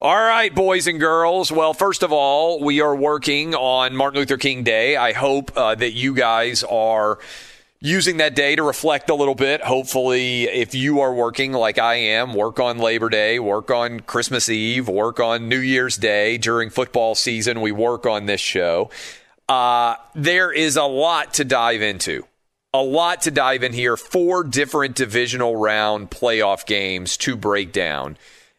All right, boys and girls. Well, first of all, we are working on Martin Luther King Day. I hope uh, that you guys are using that day to reflect a little bit. Hopefully, if you are working like I am, work on Labor Day, work on Christmas Eve, work on New Year's Day during football season. We work on this show. Uh, there is a lot to dive into. A lot to dive in here. Four different divisional round playoff games to break down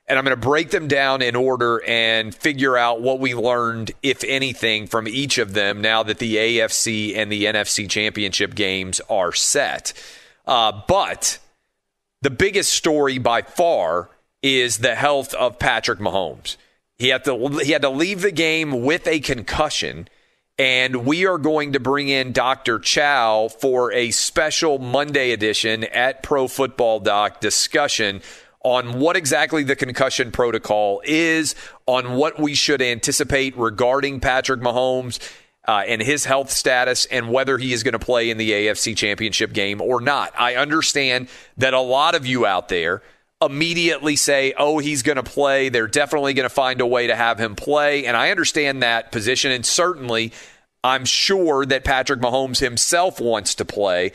and I'm going to break them down in order and figure out what we learned, if anything, from each of them now that the AFC and the NFC championship games are set. Uh, but the biggest story by far is the health of Patrick Mahomes. He had to he had to leave the game with a concussion. And we are going to bring in Dr. Chao for a special Monday edition at Pro Football Doc discussion on what exactly the concussion protocol is, on what we should anticipate regarding Patrick Mahomes. Uh, and his health status and whether he is going to play in the AFC championship game or not. I understand that a lot of you out there immediately say, oh, he's going to play. They're definitely going to find a way to have him play. And I understand that position. And certainly, I'm sure that Patrick Mahomes himself wants to play.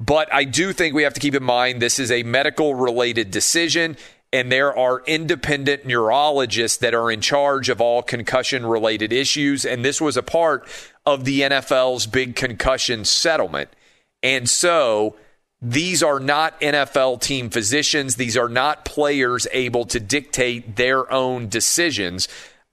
But I do think we have to keep in mind this is a medical related decision, and there are independent neurologists that are in charge of all concussion related issues. And this was a part of the NFL's big concussion settlement. And so these are not NFL team physicians, these are not players able to dictate their own decisions.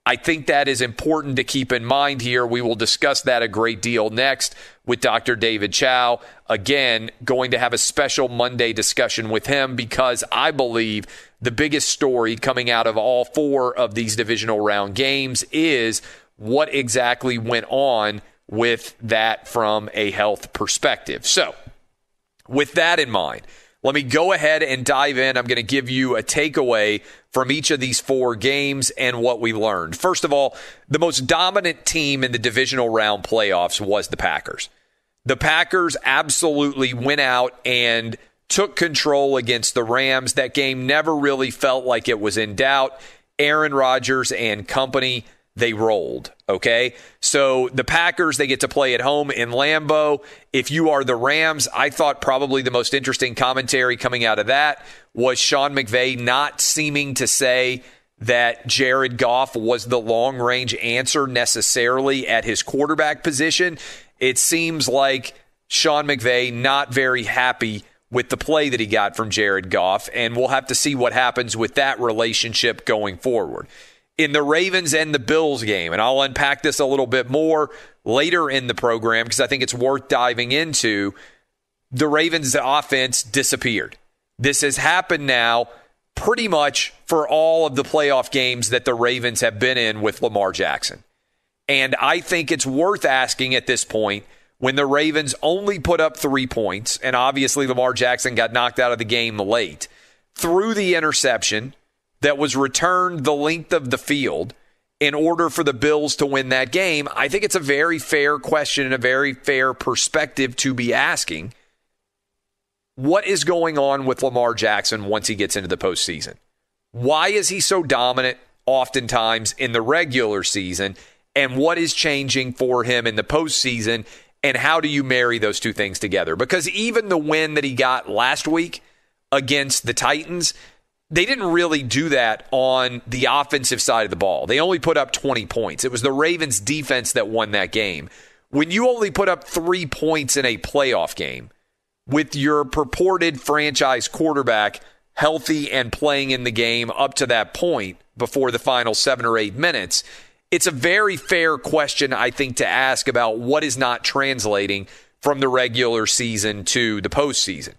I think that is important to keep in mind here. We will discuss that a great deal next with Dr. David Chao. Again, going to have a special Monday discussion with him because I believe the biggest story coming out of all four of these divisional round games is what exactly went on with that from a health perspective. So, with that in mind, let me go ahead and dive in. I'm going to give you a takeaway from each of these four games and what we learned. First of all, the most dominant team in the divisional round playoffs was the Packers. The Packers absolutely went out and took control against the Rams. That game never really felt like it was in doubt. Aaron Rodgers and company they rolled. Okay. So the Packers, they get to play at home in Lambeau. If you are the Rams, I thought probably the most interesting commentary coming out of that was Sean McVay not seeming to say that Jared Goff was the long range answer necessarily at his quarterback position. It seems like Sean McVay not very happy with the play that he got from Jared Goff, and we'll have to see what happens with that relationship going forward. In the Ravens and the Bills game, and I'll unpack this a little bit more later in the program because I think it's worth diving into. The Ravens' offense disappeared. This has happened now pretty much for all of the playoff games that the Ravens have been in with Lamar Jackson. And I think it's worth asking at this point when the Ravens only put up three points, and obviously Lamar Jackson got knocked out of the game late, through the interception that was returned the length of the field in order for the Bills to win that game, I think it's a very fair question and a very fair perspective to be asking. What is going on with Lamar Jackson once he gets into the postseason? Why is he so dominant oftentimes in the regular season? And what is changing for him in the postseason? And how do you marry those two things together? Because even the win that he got last week against the Titans, they didn't really do that on the offensive side of the ball. They only put up 20 points. It was the Ravens defense that won that game. When you only put up three points in a playoff game with your purported franchise quarterback healthy and playing in the game up to that point before the final seven or eight minutes, it's a very fair question, I think, to ask about what is not translating from the regular season to the postseason.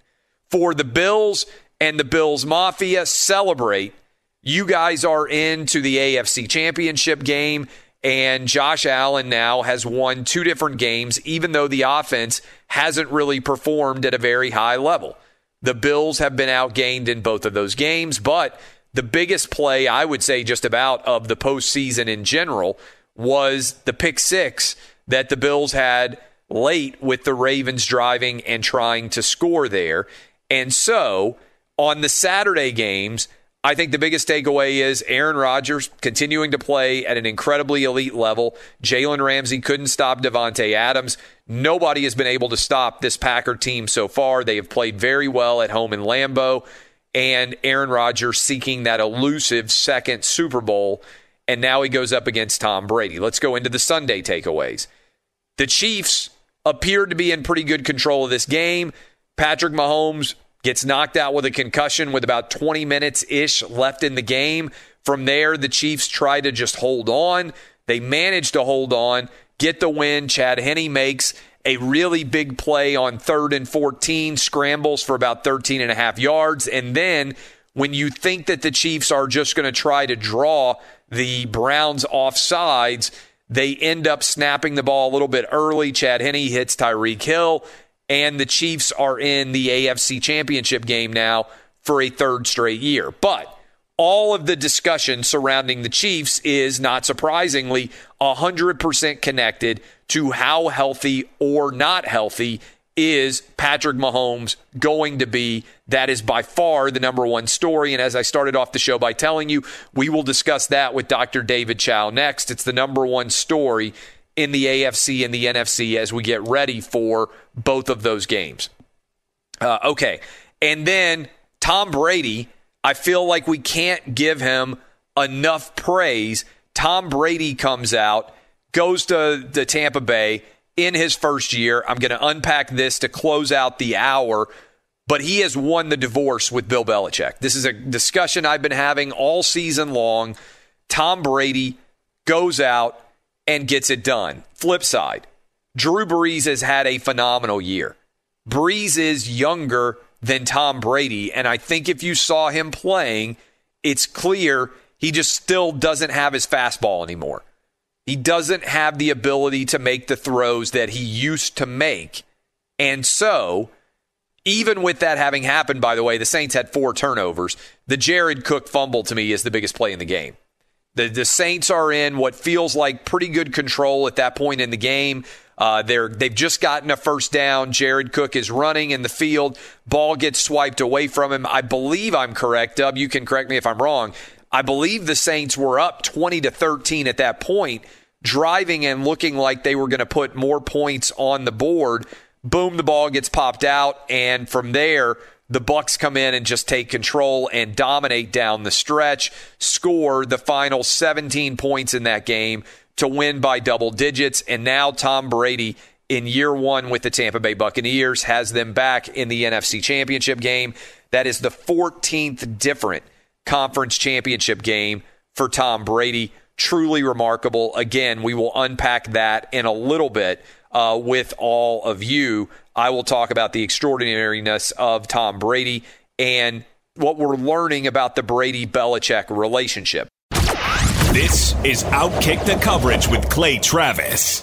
For the Bills and the Bills Mafia, celebrate. You guys are into the AFC Championship game, and Josh Allen now has won two different games, even though the offense hasn't really performed at a very high level. The Bills have been outgained in both of those games, but the biggest play, I would say, just about of the postseason in general was the pick six that the Bills had late with the Ravens driving and trying to score there. And so on the Saturday games, I think the biggest takeaway is Aaron Rodgers continuing to play at an incredibly elite level. Jalen Ramsey couldn't stop Davante Adams. Nobody has been able to stop this Packer team so far. They have played very well at home in Lambeau and Aaron Rodgers seeking that elusive second Super Bowl. And now he goes up against Tom Brady. Let's go into the Sunday takeaways. The Chiefs appeared to be in pretty good control of this game. Patrick Mahomes gets knocked out with a concussion with about 20 minutes ish left in the game. From there, the Chiefs try to just hold on. They manage to hold on, get the win. Chad Henne makes a really big play on third and 14, scrambles for about 13 and a half yards. And then when you think that the Chiefs are just going to try to draw the Browns off sides, they end up snapping the ball a little bit early. Chad Henne hits Tyreek Hill, and the Chiefs are in the AFC Championship game now for a third straight year. But all of the discussion surrounding the Chiefs is not surprisingly 100% connected to how healthy or not healthy is Patrick Mahomes going to be? That is by far the number one story. And as I started off the show by telling you, we will discuss that with Dr. David Chao next. It's the number one story in the AFC and the NFC as we get ready for both of those games. Uh, okay. And then Tom Brady I feel like we can't give him enough praise. Tom Brady comes out, goes to the Tampa Bay in his first year. I'm going to unpack this to close out the hour, but he has won the divorce with Bill Belichick. This is a discussion I've been having all season long. Tom Brady goes out and gets it done. Flip side, Drew Brees has had a phenomenal year. Brees is younger than Tom Brady. And I think if you saw him playing, it's clear he just still doesn't have his fastball anymore. He doesn't have the ability to make the throws that he used to make. And so, even with that having happened, by the way, the Saints had four turnovers. The Jared Cook fumble to me is the biggest play in the game. The, the Saints are in what feels like pretty good control at that point in the game. Uh, they're they've just gotten a first down. Jared Cook is running in the field. Ball gets swiped away from him. I believe I'm correct. Dub, you can correct me if I'm wrong. I believe the Saints were up 20 to 13 at that point, driving and looking like they were going to put more points on the board. Boom, the ball gets popped out, and from there, the Bucs come in and just take control and dominate down the stretch, score the final 17 points in that game to win by double digits. And now Tom Brady in year one with the Tampa Bay Buccaneers has them back in the NFC Championship game. That is the 14th different conference championship game for Tom Brady. Truly remarkable. Again, we will unpack that in a little bit uh, with all of you. I will talk about the extraordinariness of Tom Brady and what we're learning about the Brady Belichick relationship. This is Outkick the Coverage with Clay Travis.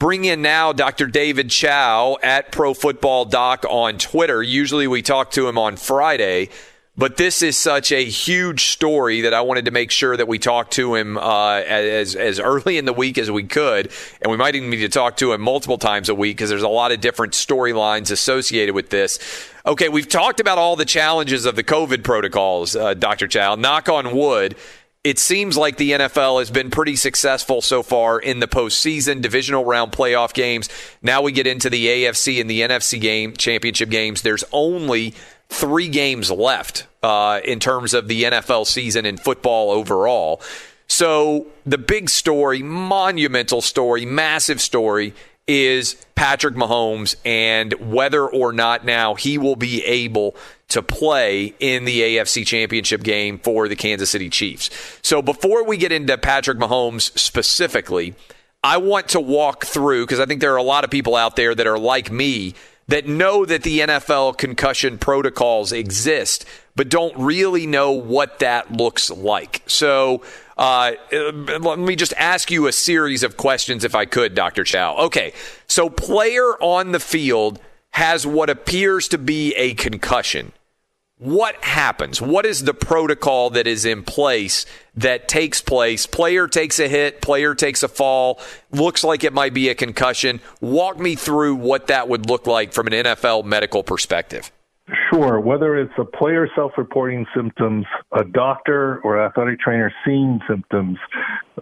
Bring in now Dr. David Chao at Pro Football Doc on Twitter. Usually we talk to him on Friday, but this is such a huge story that I wanted to make sure that we talk to him uh, as as early in the week as we could, and we might even need to talk to him multiple times a week because there's a lot of different storylines associated with this. Okay, we've talked about all the challenges of the COVID protocols, uh, Dr. Chao. Knock on wood it seems like the NFL has been pretty successful so far in the postseason, divisional round playoff games. Now we get into the AFC and the NFC game championship games. There's only three games left uh, in terms of the NFL season and football overall. So the big story, monumental story, massive story is Patrick Mahomes and whether or not now he will be able to play in the AFC Championship game for the Kansas City Chiefs. So before we get into Patrick Mahomes specifically, I want to walk through because I think there are a lot of people out there that are like me that know that the NFL concussion protocols exist, but don't really know what that looks like. So, uh, let me just ask you a series of questions, if I could, Dr. Chao. Okay, so player on the field has what appears to be a concussion what happens? What is the protocol that is in place that takes place? Player takes a hit, player takes a fall, looks like it might be a concussion. Walk me through what that would look like from an NFL medical perspective. Sure. Whether it's a player self reporting symptoms, a doctor or athletic trainer seeing symptoms,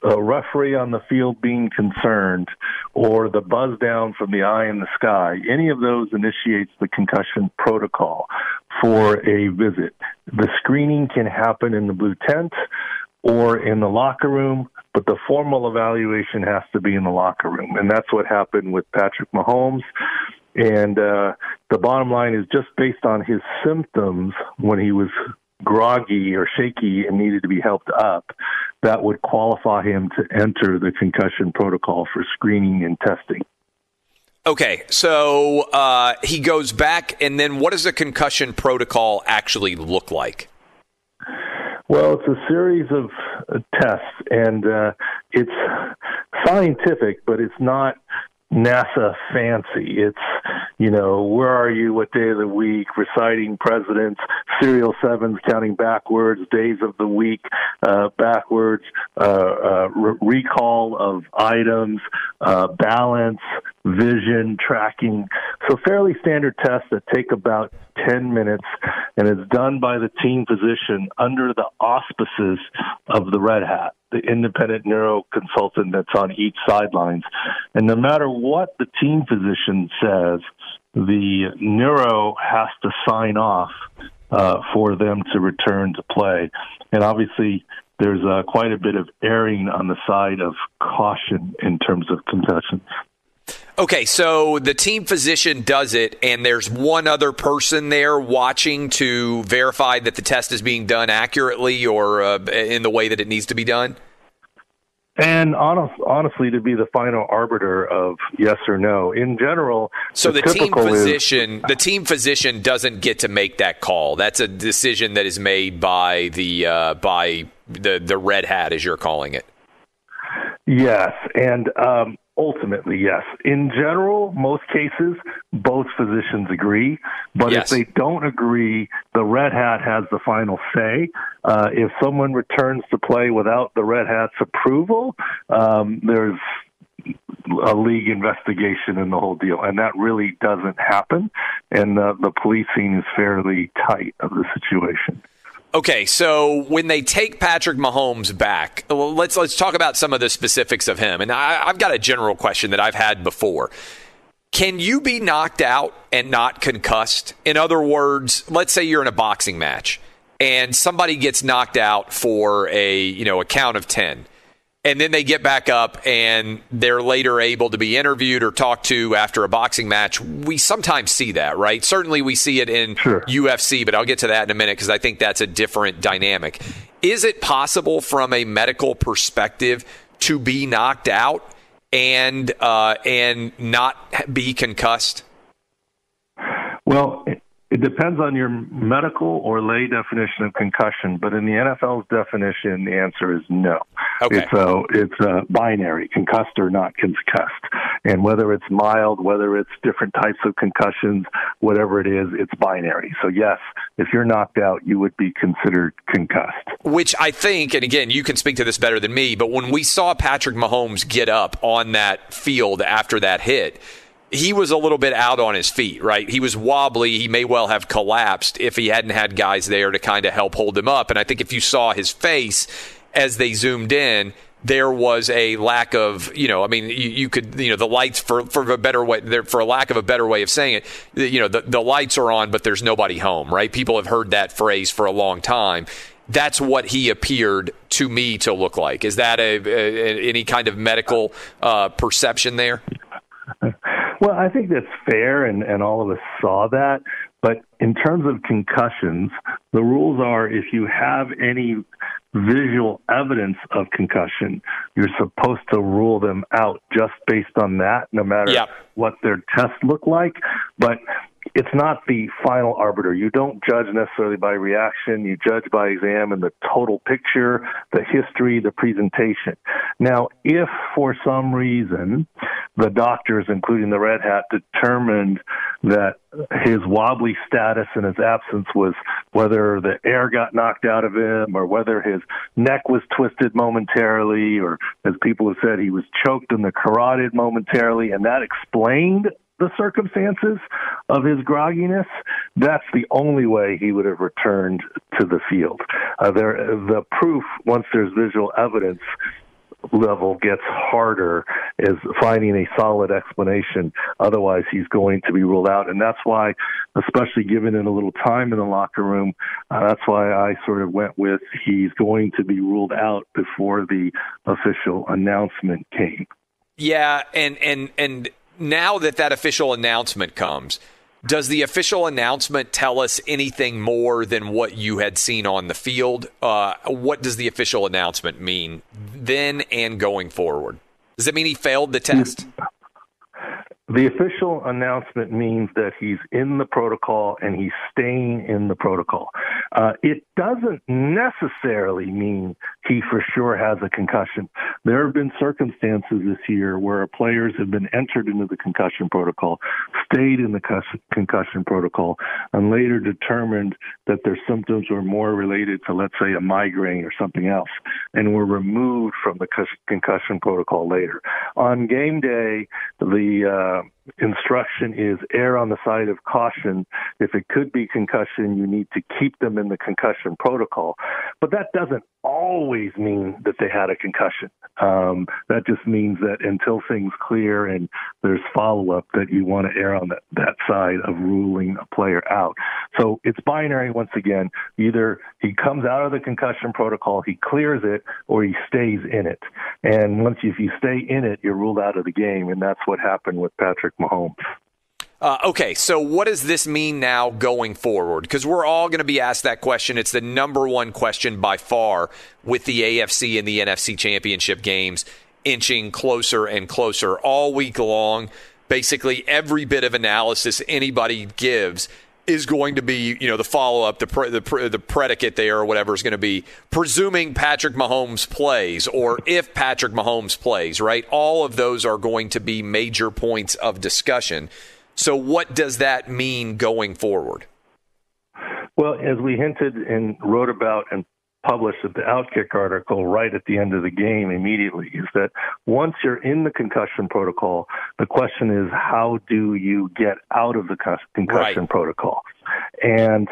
a referee on the field being concerned, or the buzz down from the eye in the sky, any of those initiates the concussion protocol for a visit. The screening can happen in the blue tent or in the locker room, but the formal evaluation has to be in the locker room. And that's what happened with Patrick Mahomes. And uh, the bottom line is just based on his symptoms when he was groggy or shaky and needed to be helped up, that would qualify him to enter the concussion protocol for screening and testing. Okay, so uh, he goes back, and then what does the concussion protocol actually look like? Well, it's a series of uh, tests, and uh, it's scientific, but it's not NASA fancy. It's, you know, where are you, what day of the week, reciting presidents, serial sevens, counting backwards, days of the week, uh, backwards, uh, uh, re- recall of items, uh, balance, vision, tracking. So fairly standard tests that take about 10 minutes and it's done by the team physician under the auspices of the Red Hat, the independent neuro consultant that's on each sidelines. And no matter what the team physician says, the neuro has to sign off uh, for them to return to play. And obviously, there's uh, quite a bit of erring on the side of caution in terms of concussions. Okay, so the team physician does it, and there's one other person there watching to verify that the test is being done accurately or uh, in the way that it needs to be done. And honest, honestly, to be the final arbiter of yes or no. In general, so the, the team is, physician, the team physician doesn't get to make that call. That's a decision that is made by the uh, by the the red hat, as you're calling it. Yes, and um, ultimately, yes. In general, most cases, both physicians agree. But yes. if they don't agree, the red hat has the final say. Uh, if someone returns to play without the red hat's approval, um, there's a league investigation and the whole deal, and that really doesn't happen. And uh, the policing is fairly tight of the situation. Okay, so when they take Patrick Mahomes back, let's let's talk about some of the specifics of him. And I, I've got a general question that I've had before. Can you be knocked out and not concussed? In other words, let's say you're in a boxing match and somebody gets knocked out for a you know a count of ten and then they get back up and they're later able to be interviewed or talked to after a boxing match. We sometimes see that, right? Certainly we see it in sure. UFC, but I'll get to that in a minute because I think that's a different dynamic. Is it possible from a medical perspective to be knocked out and uh, and not be concussed? Well, it depends on your medical or lay definition of concussion, but in the NFL's definition, the answer is no. Okay. It's a it's a binary, concussed or not concussed, and whether it's mild, whether it's different types of concussions, whatever it is, it's binary. So yes, if you're knocked out, you would be considered concussed. Which I think, and again, you can speak to this better than me, but when we saw Patrick Mahomes get up on that field after that hit he was a little bit out on his feet, right? He was wobbly. He may well have collapsed if he hadn't had guys there to kind of help hold him up. And I think if you saw his face as they zoomed in, there was a lack of, you know, I mean, you, you, could, you know, the lights for for a better way, for a lack of a better way of saying it, you know, the, the lights are on, but there's nobody home, right? People have heard that phrase for a long time. That's what he appeared to me to look like. Is that a, a any kind of medical uh, perception there? Well, I think that's fair, and, and all of us saw that. But in terms of concussions, the rules are if you have any visual evidence of concussion, you're supposed to rule them out just based on that, no matter Yep. what their tests look like. But it's not the final arbiter. You don't judge necessarily by reaction. You judge by exam and the total picture, the history, the presentation. Now, if for some reason the doctors, including the Red Hat, determined that his wobbly status in his absence was whether the air got knocked out of him or whether his neck was twisted momentarily or as people have said he was choked in the carotid momentarily and that explained the circumstances of his grogginess, that's the only way he would have returned to the field. Uh, there, the proof, once there's visual evidence, level gets harder is finding a solid explanation. Otherwise, he's going to be ruled out. And that's why, especially given it a little time in the locker room, uh, that's why I sort of went with he's going to be ruled out before the official announcement came. Yeah, and and and now that that official announcement comes, does the official announcement tell us anything more than what you had seen on the field? Uh, what does the official announcement mean then and going forward? Does it mean he failed the test? The official announcement means that he's in the protocol and he's staying in the protocol. Uh, it doesn't necessarily mean he for sure has a concussion. There have been circumstances this year where players have been entered into the concussion protocol, stayed in the concussion protocol, and later determined that their symptoms were more related to, let's say, a migraine or something else, and were removed from the concussion protocol later. On game day, the uh, instruction is err on the side of caution. If it could be concussion, you need to keep them in the concussion protocol. But that doesn't always mean that they had a concussion. Um, that just means that until things clear and there's follow up, that you want to err on that, that side of ruling a player out. So it's binary once again. Either he comes out of the concussion protocol, he clears it, or he stays in it. And once if you stay in it, you're ruled out of the game. And that's what happened with Patrick Mahomes. Uh, okay, so what does this mean now going forward? Because we're all going to be asked that question. It's the number one question by far with the AFC and the NFC championship games inching closer and closer all week long. Basically, every bit of analysis anybody gives is going to be, you know, the follow up, the pre- the, pre- the predicate there or whatever is going to be presuming Patrick Mahomes plays or if Patrick Mahomes plays, right? All of those are going to be major points of discussion. So, what does that mean going forward? Well, as we hinted and wrote about and published at the Outkick article right at the end of the game immediately, is that once you're in the concussion protocol, the question is how do you get out of the concussion Right. protocol? And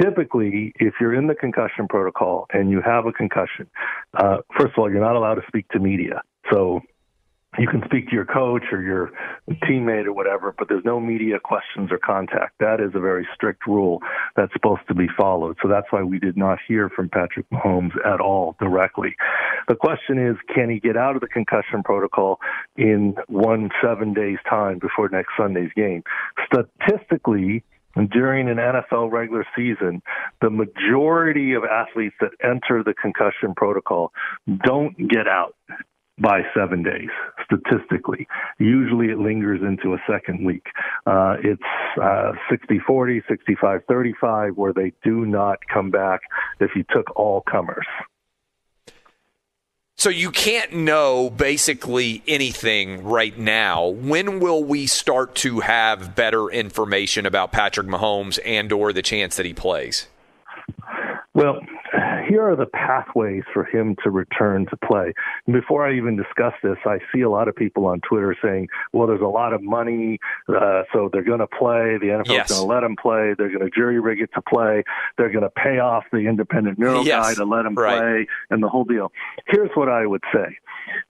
typically, if you're in the concussion protocol and you have a concussion, uh, first of all, you're not allowed to speak to media. So you can speak to your coach or your teammate or whatever, but there's no media questions or contact. That is a very strict rule that's supposed to be followed. So that's why we did not hear from Patrick Mahomes at all directly. The question is, can he get out of the concussion protocol in one seven days time before next Sunday's game? Statistically, during an NFL regular season, the majority of athletes that enter the concussion protocol don't get out by seven days statistically. Usually it lingers into a second week. Uh, it's uh, 60 40, 65 35, where they do not come back if you took all comers. So you can't know basically anything right now. When will we start to have better information about Patrick Mahomes and or the chance that he plays? Well, here are the pathways for him to return to play. And before I even discuss this, I see a lot of people on Twitter saying, well, there's a lot of money, uh, so they're going to play. The NFL's Yes. going to let him play. They're going to jury rig it to play. They're going to pay off the independent neuro Yes, guy to let him right. play and the whole deal. Here's what I would say.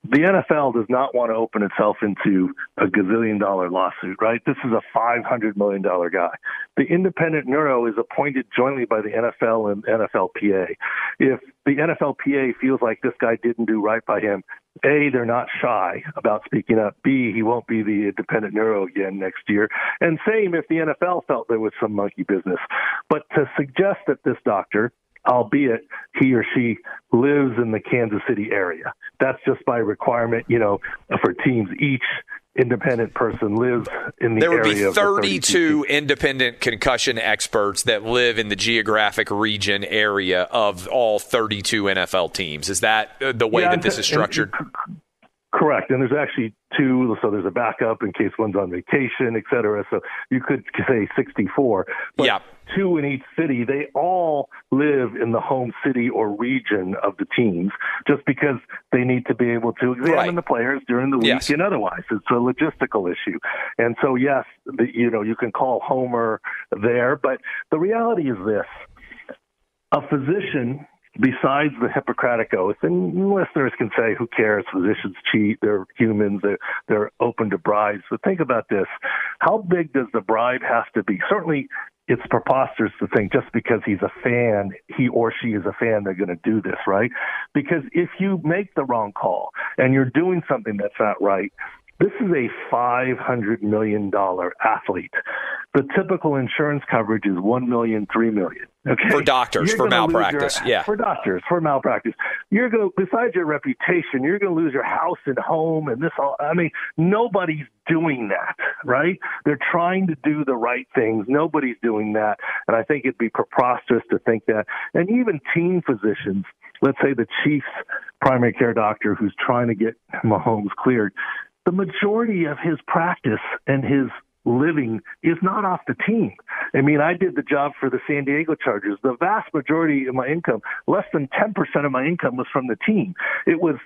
The NFL does not want to open itself into a gazillion dollar lawsuit, right? This is a $500 million guy. The independent neuro is appointed jointly by the NFL and NFLPA. If the NFLPA feels like this guy didn't do right by him, A, they're not shy about speaking up. B, he won't be the independent neuro again next year. And same if the NFL felt there was some monkey business. But to suggest that this doctor, albeit he or she lives in the Kansas City area, that's just by requirement, you know, for teams. Each independent person lives in the there would be area of 32 independent concussion experts that live in the geographic region area of all 32 NFL teams. Is that uh, the way Yeah, that this is and- structured? Correct. And there's actually two, so there's a backup in case one's on vacation, et cetera. So you could say 64. But Yeah. two in each city, they all live in the home city or region of the teams just because they need to be able to examine Right. the players during the week Yes. and otherwise. It's a logistical issue. And so, yes, the, you know, you can call Homer there, but the reality is this a physician besides the hippocratic oath and listeners can say who cares? Physicians cheat they're humans they're, they're open to bribes. But think about this. How big does the bribe have to be? Certainly it's preposterous to think just because he's a fan he or she is a fan they're going to do this right? Because if you make the wrong call and you're doing something that's not right this is a $500 million athlete. The typical insurance coverage is $1 million, $3 million. Okay. For doctors, You're for gonna your- malpractice, yeah. For doctors, for malpractice. You're going besides your reputation, you're going to lose your house and home and this all. I mean, nobody's doing that, right? They're trying to do the right things. Nobody's doing that. And I think it'd be preposterous to think that. And even team physicians, let's say the Chiefs primary care doctor who's trying to get Mahomes cleared, the majority of his practice and his living is not off the team. I mean, I did the job for the San Diego Chargers. The vast majority of my income, less than 10% of my income was from the team. It was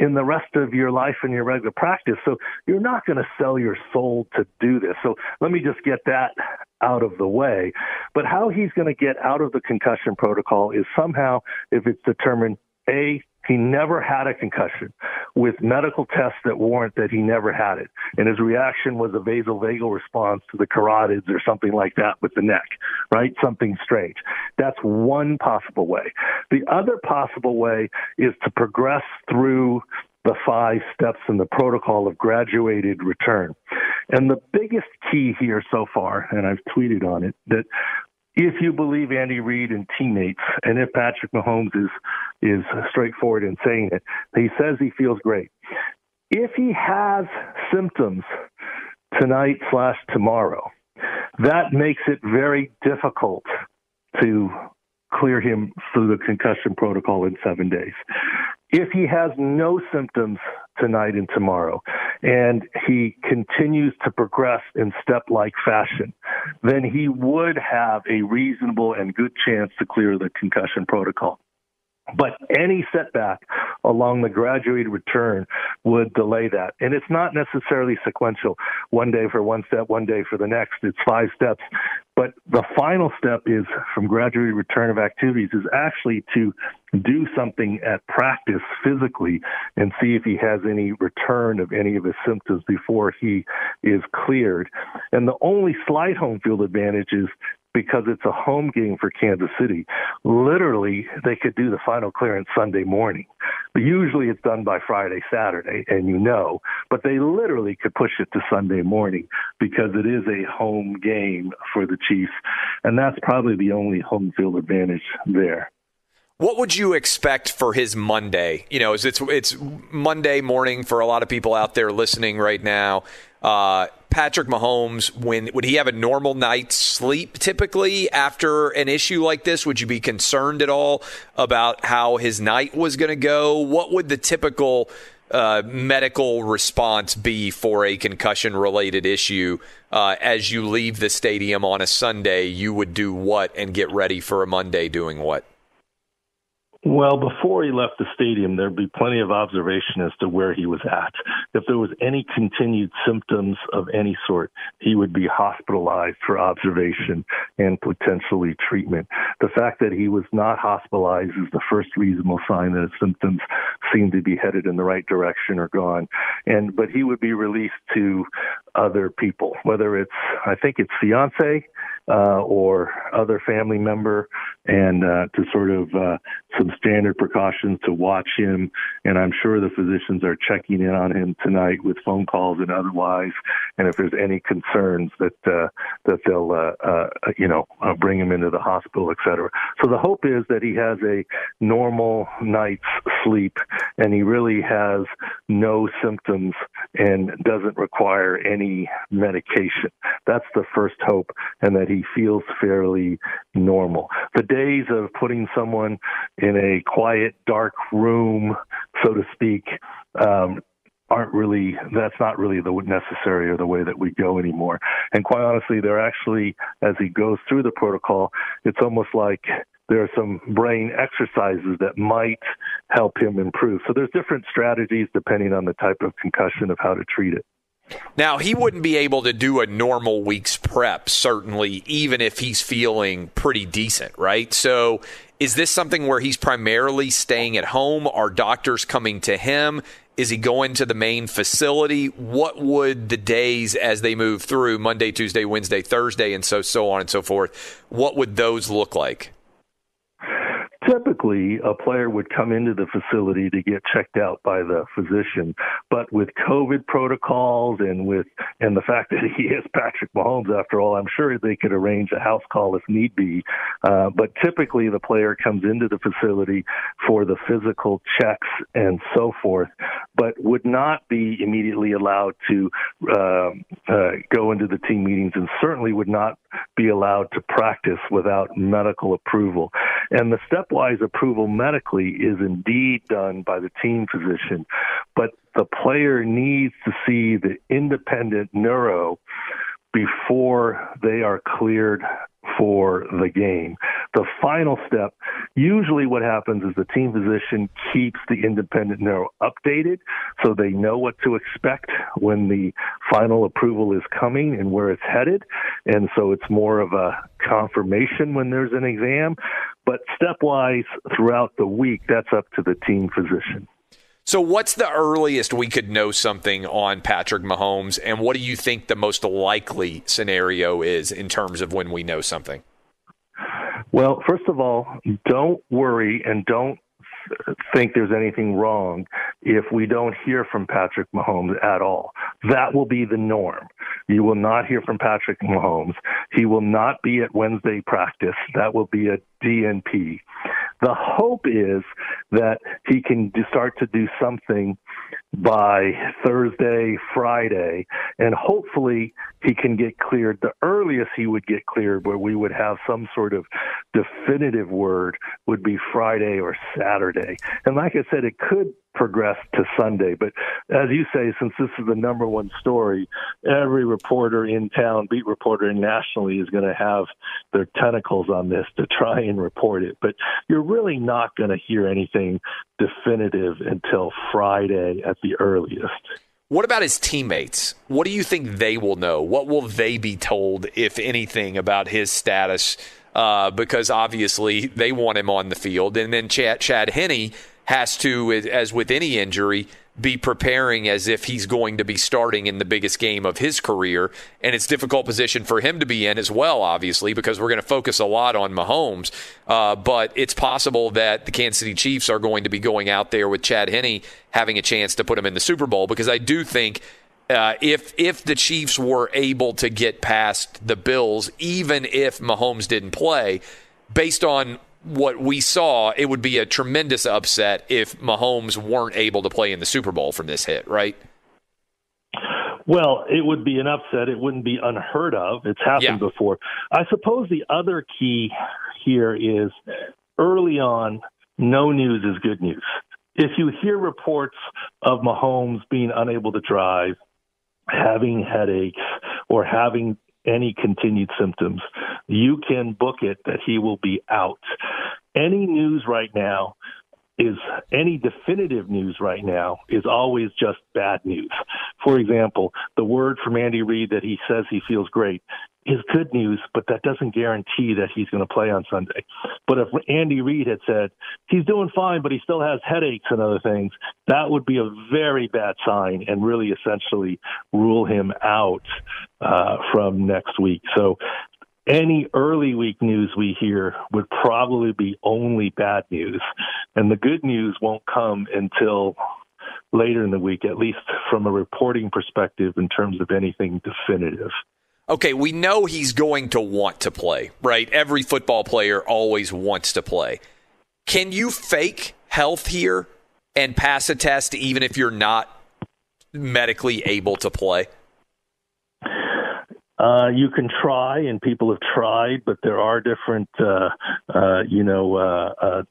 in the rest of your life and your regular practice. So you're not going to sell your soul to do this. So let me just get that out of the way. But how he's going to get out of the concussion protocol is somehow, if it's determined, A, he never had a concussion with medical tests that warrant that he never had it. And his reaction was a vasovagal response to the carotids or something like that with the neck, right? Something strange. That's one possible way. The other possible way is to progress through the five steps in the protocol of graduated return. And the biggest key here so far, and I've tweeted on it, that if you believe Andy Reid and teammates, and if Patrick Mahomes is is straightforward in saying it, he says he feels great. If he has symptoms tonight slash tomorrow, that makes it very difficult to clear him through the concussion protocol in seven days. If he has no symptoms tonight and tomorrow, and he continues to progress in step like fashion, then he would have a reasonable and good chance to clear the concussion protocol. But any setback along the graduated return would delay that. And it's not necessarily sequential. One day for one step, one day for the next. It's five steps. But the final step is from graduated return of activities is actually to do something at practice physically and see if he has any return of any of his symptoms before he is cleared. And the only slight home field advantage is because it's a home game for Kansas City. Literally, they could do the final clearance Sunday morning. But usually it's done by Friday, Saturday, and you know, but they literally could push it to Sunday morning because it is a home game for the Chiefs. And that's probably the only home field advantage there. What would you expect for his Monday? You know, it's it's Monday morning for a lot of people out there listening right now. Uh, Patrick Mahomes, when would he have a normal night's sleep typically after an issue like this? Would you be concerned at all about how his night was going to go? What would the typical uh, medical response be for a concussion related issue uh, as you leave the stadium on a Sunday? You would do what and get ready for a Monday doing what? Well, before he left the stadium, there'd be plenty of observation as to where he was at. If there was any continued symptoms of any sort, he would be hospitalized for observation and potentially treatment. The fact that he was not hospitalized is the first reasonable sign that his symptoms seem to be headed in the right direction or gone. And but he would be released to other people, whether it's I think it's fiance uh, or other family member, and uh, to sort of uh, some standard precautions to watch him. And I'm sure the physicians are checking in on him tonight with phone calls and otherwise. And if there's any concerns, that uh, that they'll uh, uh, you know uh, bring him into the hospital, et cetera. So the hope is that he has a normal night's sleep, and he really has no symptoms and doesn't require any medication. That's the first hope, and that he feels fairly normal. The days of putting someone in a quiet, dark room, so to speak, um, aren't really that's not really the necessary or the way that we go anymore and quite honestly they're actually as he goes through the protocol it's almost like there are some brain exercises that might help him improve so there's different strategies depending on the type of concussion of how to treat it now, he wouldn't be able to do a normal week's prep, certainly, even if he's feeling pretty decent, right? So, is this something where he's primarily staying at home? Are doctors coming to him? Is he going to the main facility? What would the days as they move through Monday, Tuesday, Wednesday, Thursday, and so so on and so forth? What would those look like? Typically a player would come into the facility to get checked out by the physician. But with covid protocols and with and the fact that he is patrick mahomes after all i'm sure they could arrange a house call if need be. Uh, but typically the player comes into the facility for the physical checks and so forth but would not be immediately allowed to uh, uh, go into the team meetings and certainly would not be allowed to practice without medical approval. And the stepwise approval medically is indeed done by the team physician, but the player needs to see the independent neuro before they are cleared for the game. The final step, usually what happens is the team physician keeps the independent neuro updated so they know what to expect when the final approval is coming and where it's headed. And so it's more of a confirmation when there's an exam. But stepwise throughout the week, that's up to the team physician. So, what's the earliest we could know something on Patrick Mahomes, and what do you think the most likely scenario is in terms of when we know something? Well, first of all, don't worry and don't think there's anything wrong if we don't hear from Patrick Mahomes at all. That will be the norm. You will not hear from Patrick Mahomes. He will not be at Wednesday practice. That will be a DNP. The hope is that he can start to do something by Thursday, Friday, and hopefully he can get cleared. The earliest he would get cleared, where we would have some sort of definitive word, would be Friday or Saturday. And like I said, it could progress to Sunday. But as you say, since this is the number one story, every reporter in town, beat reporter nationally, is going to have their tentacles on this to try and report it. But you're really not going to hear anything definitive until Friday at the earliest. What about his teammates? What do you think they will know? What will they be told, if anything, about his status? Uh, because obviously they want him on the field. And then Chad, Chad Henne has to, as with any injury, be preparing as if he's going to be starting in the biggest game of his career. And it's difficult position for him to be in as well, obviously, because we're going to focus a lot on Mahomes. Uh, but it's possible that the Kansas City Chiefs are going to be going out there with Chad Henne having a chance to put him in the Super Bowl because I do think. Uh, if if the Chiefs were able to get past the Bills, even if Mahomes didn't play, based on what we saw, it would be a tremendous upset if Mahomes weren't able to play in the Super Bowl from this hit, right? Well, it would be an upset. It wouldn't be unheard of. It's happened yeah. before. I suppose the other key here is early on, no news is good news. If you hear reports of Mahomes being unable to drive, having headaches, or having any continued symptoms, you can book it that he will be out. Any news right now is any definitive news right now is always just bad news. For example, the word from Andy Reid that he says he feels great is good news, but that doesn't guarantee that he's going to play on Sunday. But if Andy Reid had said he's doing fine, but he still has headaches and other things, that would be a very bad sign and really essentially rule him out uh, from next week. So any early week news we hear would probably be only bad news. And the good news won't come until later in the week, at least from a reporting perspective in terms of anything definitive okay, we know he's going to want to play, right? Every football player always wants to play. Can you fake health here and pass a test even if you're not medically able to play? Uh, you can try, and people have tried, but there are different, uh, uh, you know, uh, uh,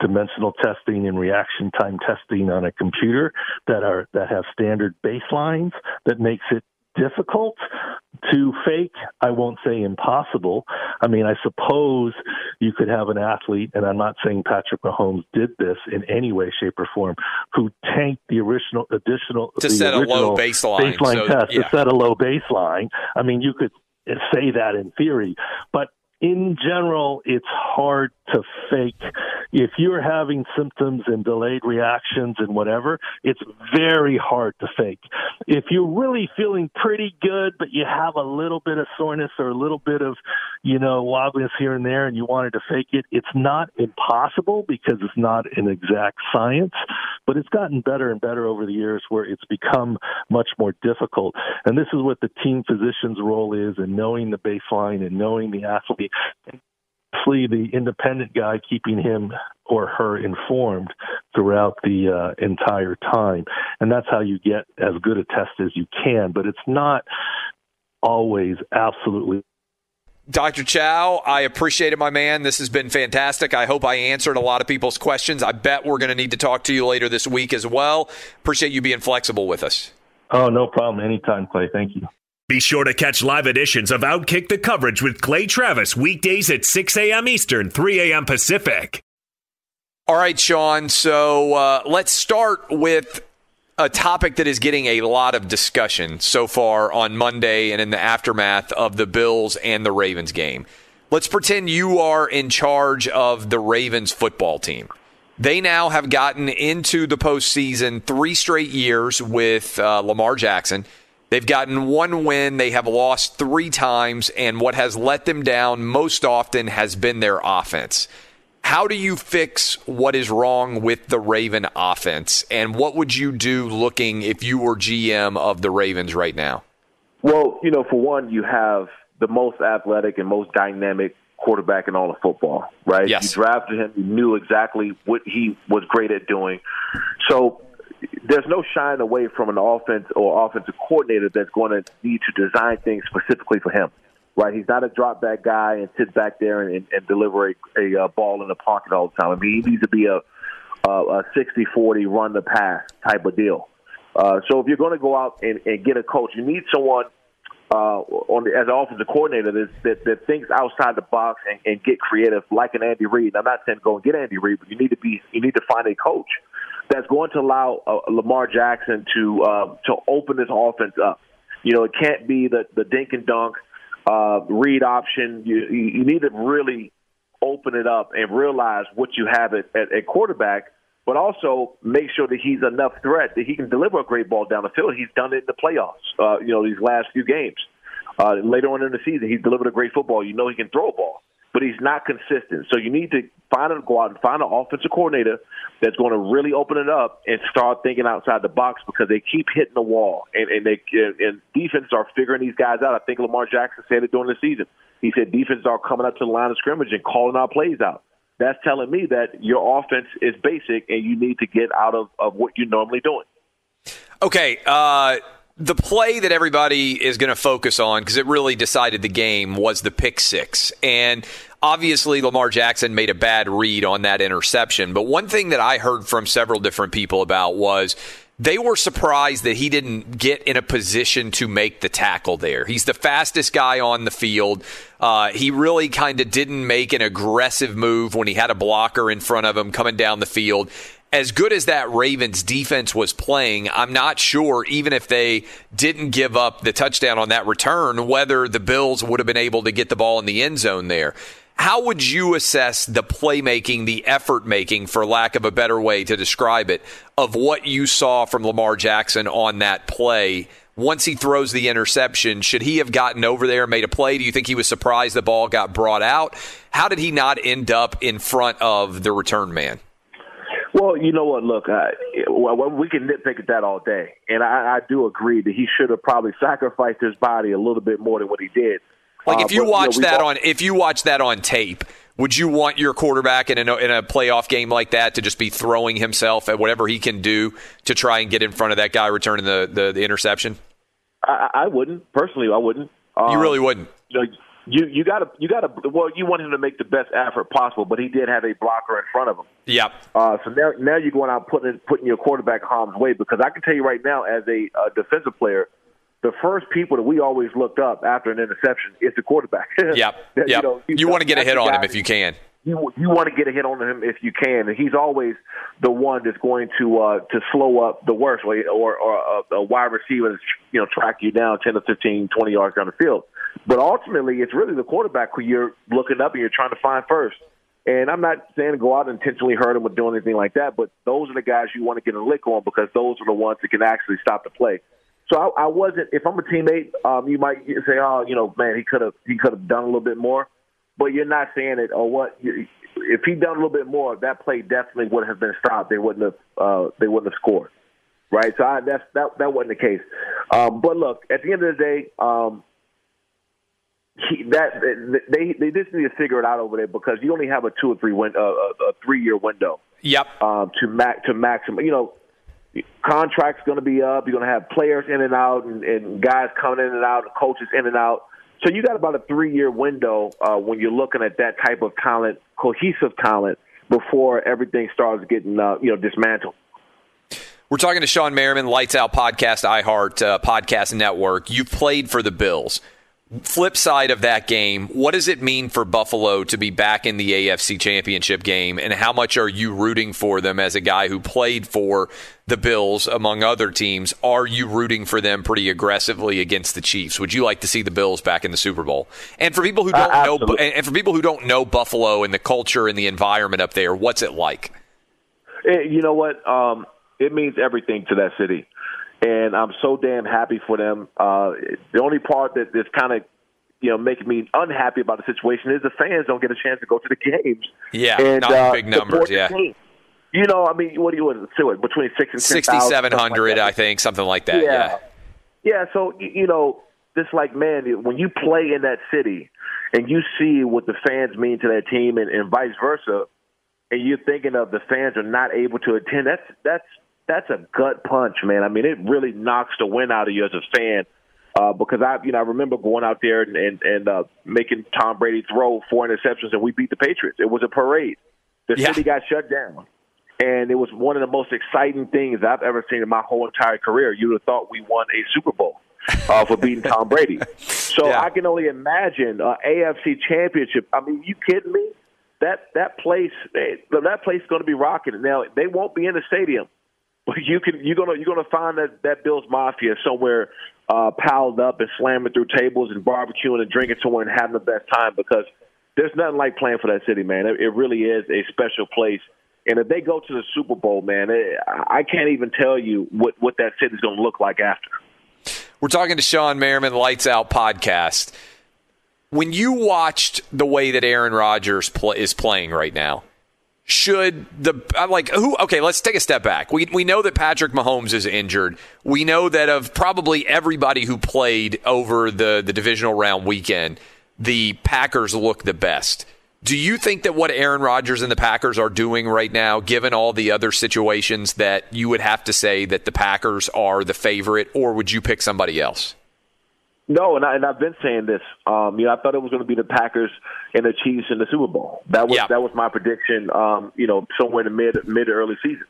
dimensional testing and reaction time testing on a computer that are that have standard baselines that makes it difficult to fake. I won't say impossible. I mean, I suppose you could have an athlete, and I'm not saying Patrick Mahomes did this in any way, shape, or form, who tanked the original additional to set a low baseline, baseline so, test yeah. to set a low baseline. I mean, you could say that in theory, but in general, it's hard to fake. If you're having symptoms and delayed reactions and whatever, it's very hard to fake. If you're really feeling pretty good, but you have a little bit of soreness or a little bit of, you know, wobbliness here and there and you wanted to fake it, it's not impossible because it's not an exact science, but it's gotten better and better over the years where it's become much more difficult. And this is what the team physician's role is in knowing the baseline and knowing the athlete The independent guy keeping him or her informed throughout the uh, entire time. And that's how you get as good a test as you can. But it's not always absolutely. Dr. Chao, I appreciate it, my man. This has been fantastic. I hope I answered a lot of people's questions. I bet we're going to need to talk to you later this week as well. Appreciate you being flexible with us. Oh, no problem. Anytime, Clay. Thank you. Be sure to catch live editions of Outkick the Coverage with Clay Travis weekdays at 6 a.m. Eastern, 3 a.m. Pacific. All right, Shawne. So uh, let's start with a topic that is getting a lot of discussion so far on Monday and in the aftermath of the Bills and the Ravens game. Let's pretend you are in charge of the Ravens football team. They now have gotten into the postseason three straight years with uh, Lamar Jackson. They've gotten one win. They have lost three times, and what has let them down most often has been their offense. How do you fix what is wrong with the Raven offense? And what would you do looking if you were GM of the Ravens right now? Well, you know, for one, you have the most athletic and most dynamic quarterback in all of football, right? Yes. You drafted him, you knew exactly what he was great at doing. So there's no shying away from an offense or offensive coordinator that's going to need to design things specifically for him. Right, he's not a drop back guy and sit back there and, and deliver a, a, a ball in the pocket all the time. I mean, he needs to be a a 60-40 run the pass type of deal. Uh, so if you're going to go out and, and get a coach, you need someone uh, on the, as an offensive coordinator that, that, that thinks outside the box and, and get creative, like an Andy Reid. I'm not saying go and get Andy Reid, but you need to be you need to find a coach that's going to allow uh, Lamar Jackson to uh, to open this offense up. You know, it can't be the the dink and dunk uh, read option. You you need to really open it up and realize what you have at, at, at quarterback, but also make sure that he's enough threat that he can deliver a great ball down the field. He's done it in the playoffs. Uh, you know, these last few games. Uh, later on in the season, he's delivered a great football. You know, he can throw a ball but he's not consistent. So you need to find a go out and find an offensive coordinator that's going to really open it up and start thinking outside the box because they keep hitting the wall and and they and defenses are figuring these guys out. I think Lamar Jackson said it during the season. He said defenses are coming up to the line of scrimmage and calling our plays out. That's telling me that your offense is basic and you need to get out of, of what you're normally doing. Okay, uh, the play that everybody is going to focus on because it really decided the game was the pick six. And obviously Lamar Jackson made a bad read on that interception. But one thing that I heard from several different people about was they were surprised that he didn't get in a position to make the tackle there. He's the fastest guy on the field. Uh, he really kind of didn't make an aggressive move when he had a blocker in front of him coming down the field. As good as that Ravens defense was playing, I'm not sure, even if they didn't give up the touchdown on that return, whether the Bills would have been able to get the ball in the end zone there. How would you assess the playmaking, the effort making, for lack of a better way to describe it, of what you saw from Lamar Jackson on that play? Once he throws the interception, should he have gotten over there and made a play? Do you think he was surprised the ball got brought out? How did he not end up in front of the return man? Well, you know what? Look, uh, well, we can nitpick at that all day, and I, I do agree that he should have probably sacrificed his body a little bit more than what he did. Like if Uh, you but, watch know, that all- on if you watch that on tape, would you want your quarterback in a in a playoff game like that to just be throwing himself at whatever he can do to try and get in front of that guy returning the the, the interception? I, I wouldn't personally. I wouldn't. Um, You really wouldn't. You know, you you got to you got to. Well, you want him to make the best effort possible, but he did have a blocker in front of him. Yep. Uh, so now now you're going out putting putting your quarterback harm's way because I can tell you right now, as a, uh defensive player, the first people that we always looked up after an interception is the quarterback. Yep. You Yep. know, You want to get a hit on him if you can. you you want to get a hit on him if you can, and he's always the one that's going to uh, to slow up the worst way, or or a, a wide receiver that's you know track you down ten to 15, 20 yards down the field. But ultimately, it's really the quarterback who you're looking up and you're trying to find first. And I'm not saying go out and intentionally hurt him or do anything like that, but those are the guys you want to get a lick on because those are the ones that can actually stop the play. So I, I wasn't. If I'm a teammate, um, you might say, "Oh, you know, man, he could have he could have done a little bit more." But you're not saying it. Or what? If he'd done a little bit more, that play definitely would have been stopped. They wouldn't have. Uh, they wouldn't have scored. Right. So I, that's that. That wasn't the case. Um, but look, at the end of the day, um, he, that they they just need to figure it out over there because you only have a two or three win, uh, a, a three year window. Yep. Um, to mac to maximum, you know, contracts going to be up. You're going to have players in and out, and, and guys coming in and out, and coaches in and out. So you got about a three year window uh, when you're looking at that type of talent, cohesive talent, before everything starts getting uh, you know dismantled. We're talking to Shawne Merriman, Lights Out Podcast, iHeart uh, Podcast Network. You've played for the Bills. Flip side of that game, what does it mean for Buffalo to be back in the AFC Championship game, and how much are you rooting for them as a guy who played for the Bills among other teams? Are you rooting for them pretty aggressively against the Chiefs? Would you like to see the Bills back in the Super Bowl? And for people who Uh, don't know, and for people who don't know Buffalo and the culture and the environment up there, what's it like? Eh, you know what? Um, it means everything to that city, and I'm so damn happy for them. Uh, the only part that is kind of you know making me unhappy about the situation is the fans don't get a chance to go to the games. Yeah, and, not uh, big numbers, yeah. You know, I mean, what do you want to it between six and 10,000, something like 6,700. I think, something like that. Yeah. Yeah, so you know, it's like man, when you play in that city and you see what the fans mean to that team, and, and vice versa, and you're thinking of the fans are not able to attend, that's that's that's a gut punch, man. I mean, it really knocks the wind out of you as a fan. Uh, because I, you know, I remember going out there and and, and uh, making Tom Brady throw four interceptions, and we beat the Patriots. It was a parade. The Yeah. city got shut down, and it was one of the most exciting things I've ever seen in my whole entire career. You'd have thought we won a Super Bowl uh, for beating Tom Brady. So Yeah. I can only imagine uh, AFC Championship. I mean, you kidding me? That that place, eh, that place is going to be rocking. Now they won't be in the stadium, but you can you're gonna you're gonna find that that Bills Mafia somewhere uh, piled up and slamming through tables and barbecuing and drinking somewhere and having the best time because there's nothing like playing for that city, man. It, it really is a special place. And if they go to the Super Bowl, man, it, I can't even tell you what what that city's going to look like after. We're talking to Shawne Merriman, Lights Out Podcast. When you watched the way that Aaron Rodgers pl- is playing right now, should the like who? Okay, let's take a step back. We we know that Patrick Mahomes is injured. We know that of probably everybody who played over the the divisional round weekend, the Packers look the best. Do you think that what Aaron Rodgers and the Packers are doing right now, given all the other situations, that you would have to say that the Packers are the favorite, or would you pick somebody else? No, and, I, and I've been saying this. Um, you know, I thought it was going to be the Packers and the Chiefs in the Super Bowl. That was Yeah. that was my prediction. Um, you know, somewhere in the mid mid to early season,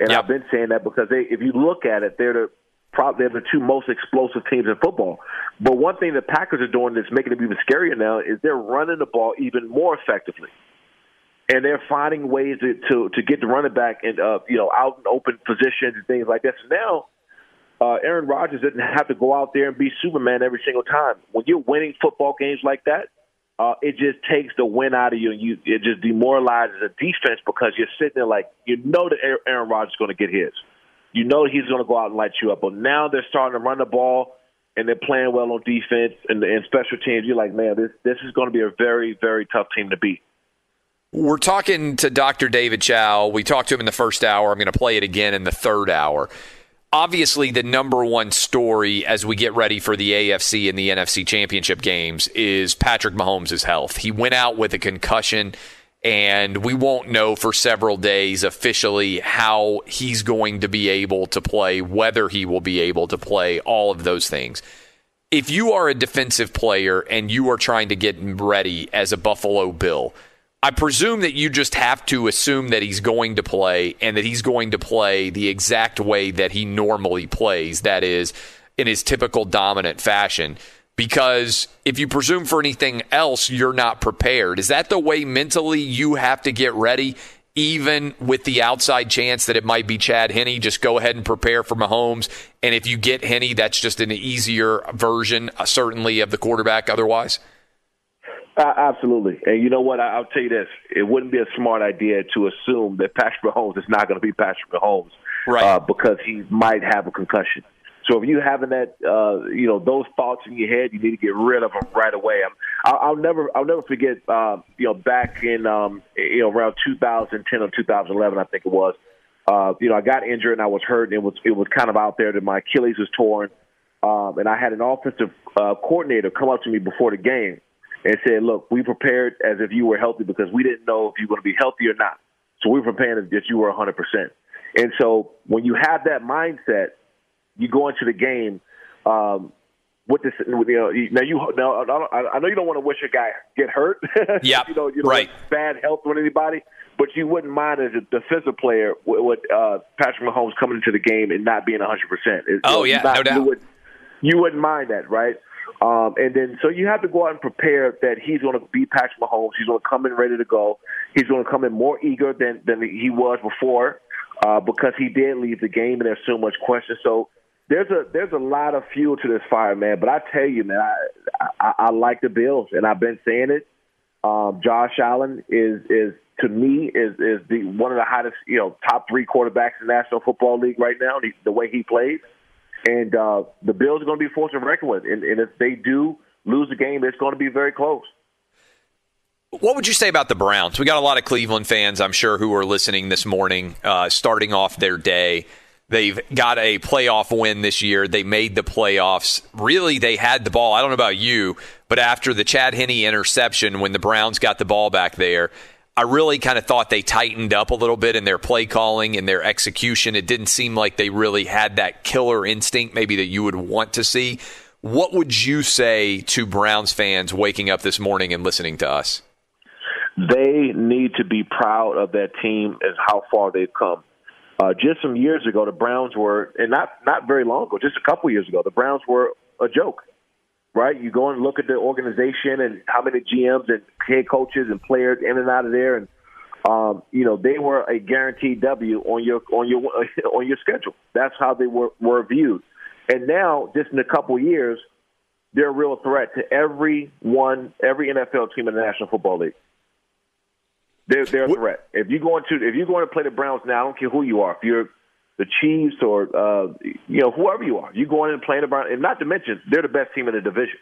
and Yep. I've been saying that because they, if you look at it, they're the probably they're the two most explosive teams in football. But one thing the Packers are doing that's making it even scarier now is they're running the ball even more effectively, and they're finding ways to to, to get the running back and uh, you know out in open positions and things like that. So now uh, Aaron Rodgers didn't have to go out there and be Superman every single time. When you're winning football games like that, uh, it just takes the win out of you, and you it just demoralizes the defense because you're sitting there like you know that Aaron- Rodgers is going to get his. You know he's going to go out and light you up. But now they're starting to run the ball, and they're playing well on defense and, and special teams. You're like, man, this this is going to be a very very tough team to beat. We're talking to Dr. David Chao. We talked to him in the first hour. I'm going to play it again in the third hour. Obviously, the number one story as we get ready for the AFC and the NFC championship games is Patrick Mahomes' health. He went out with a concussion, and we won't know for several days officially how he's going to be able to play, whether he will be able to play, all of those things if you are a defensive player and you are trying to get ready as a Buffalo Bill, I presume that you just have to assume that he's going to play and that he's going to play the exact way that he normally plays, that is, in his typical dominant fashion. Because if you presume for anything else, you're not prepared. Is that the way mentally you have to get ready? Even with the outside chance that it might be Chad Henne, just go ahead and prepare for Mahomes. And if you get Henne, that's just an easier version, uh, certainly, of the quarterback otherwise. Uh, absolutely. And you know what? I, I'll tell you this: it wouldn't be a smart idea to assume that Patrick Mahomes is not going to be Patrick Mahomes, Right. Uh, because he might have a concussion. So if you having that, uh, you know, those thoughts in your head, you need to get rid of them right away. I'm, I'll, I'll never, I'll never forget, uh, you know, back in, um, you know, around 2010 or 2011, I think it was. Uh, you know, I got injured and I was hurt, and it was, it was kind of out there that my Achilles was torn, um, and I had an offensive uh, coordinator come up to me before the game and said, "Look, we prepared as if you were healthy because we didn't know if you were going to be healthy or not. So we were preparing as if you were 100%." And so when you have that mindset, you go into the game um, with this. You know, now you now I I know you don't want to wish a guy get hurt. Yeah, you know, you know, right. bad health on anybody, but you wouldn't mind as a defensive player with, with uh, Patrick Mahomes coming into the game and not being 100. percent Oh, yeah, no doubt. You, would, you wouldn't mind that, right? Um, and then, so you have to go out and prepare that he's going to be Patrick Mahomes. He's going to come in ready to go. He's going to come in more eager than than he was before uh, because he did leave the game, and there's so much question. So there's a there's a lot of fuel to this fire, man. But I tell you, man, I I, I like the Bills, and I've been saying it. Um, Josh Allen is is to me is is the one of the hottest, you know, top three quarterbacks in the National Football League right now. The, the way he plays, and uh, the Bills are going to be forced to reckon with. And, and if they do lose the game, it's going to be very close. What would you say about the Browns? We got a lot of Cleveland fans, I'm sure, who are listening this morning, uh, starting off their day. They've got a playoff win this year. They made the playoffs. Really, they had the ball. I don't know about you, but after the Chad Henne interception, when the Browns got the ball back there, I really kind of thought they tightened up a little bit in their play calling and their execution. It didn't seem like they really had that killer instinct, maybe that you would want to see. What would you say to Browns fans waking up this morning and listening to us? they need to be proud of that team and how far they've come. Uh, just some years ago, the Browns were, and not not very long ago, just a couple years ago, the Browns were a joke, right? You go and look at the organization and how many GMs and head coaches and players in and out of there, and um, you know they were a guaranteed W on your on your on your schedule. That's how they were were viewed. And now, just in a couple years, they're a real threat to every one, every NFL team in the National Football League. They're, they're a threat. If you go into if you're going to play the Browns now, I don't care who you are. If you're the Chiefs or uh, you know whoever you are, you go in and play the Browns, and not to mention they're the best team in the division.